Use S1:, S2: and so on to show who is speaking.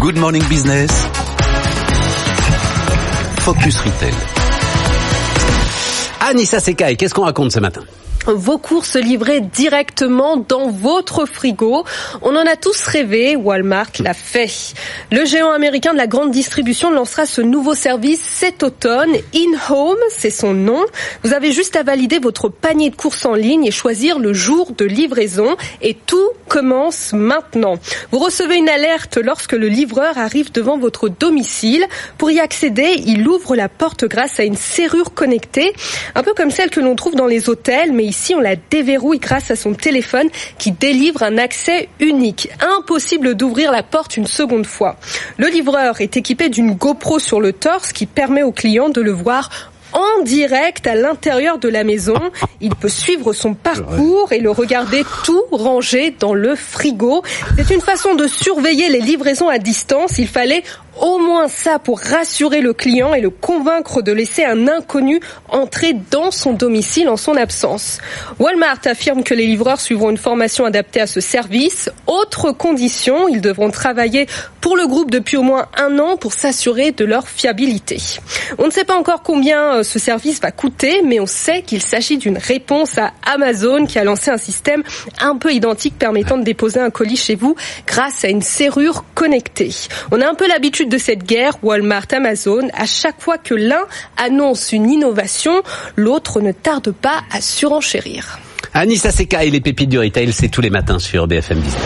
S1: Good Morning Business. Focus Retail.
S2: Anissa Sekai, qu'est-ce qu'on raconte ce matin
S3: vos courses livrées directement dans votre frigo. On en a tous rêvé, Walmart l'a fait. Le géant américain de la grande distribution lancera ce nouveau service cet automne. In-Home, c'est son nom. Vous avez juste à valider votre panier de courses en ligne et choisir le jour de livraison. Et tout commence maintenant. Vous recevez une alerte lorsque le livreur arrive devant votre domicile. Pour y accéder, il ouvre la porte grâce à une serrure connectée, un peu comme celle que l'on trouve dans les hôtels, mais ici on la déverrouille grâce à son téléphone qui délivre un accès unique. Impossible d'ouvrir la porte une seconde fois. Le livreur est équipé d'une GoPro sur le torse qui permet au client de le voir en direct à l'intérieur de la maison. Il peut suivre son parcours et le regarder tout rangé dans le frigo. C'est une façon de surveiller les livraisons à distance. Il fallait au moins ça pour rassurer le client et le convaincre de laisser un inconnu entrer dans son domicile en son absence. Walmart affirme que les livreurs suivront une formation adaptée à ce service. Autre condition, ils devront travailler pour le groupe depuis au moins un an pour s'assurer de leur fiabilité. On ne sait pas encore combien euh, ce service va coûter, mais on sait qu'il s'agit d'une réponse à Amazon qui a lancé un système un peu identique permettant de déposer un colis chez vous grâce à une serrure connectée. On a un peu l'habitude de cette guerre Walmart Amazon. À chaque fois que l'un annonce une innovation, l'autre ne tarde pas à surenchérir.
S2: Anissa Seka et les pépites du retail, c'est tous les matins sur BFM Business.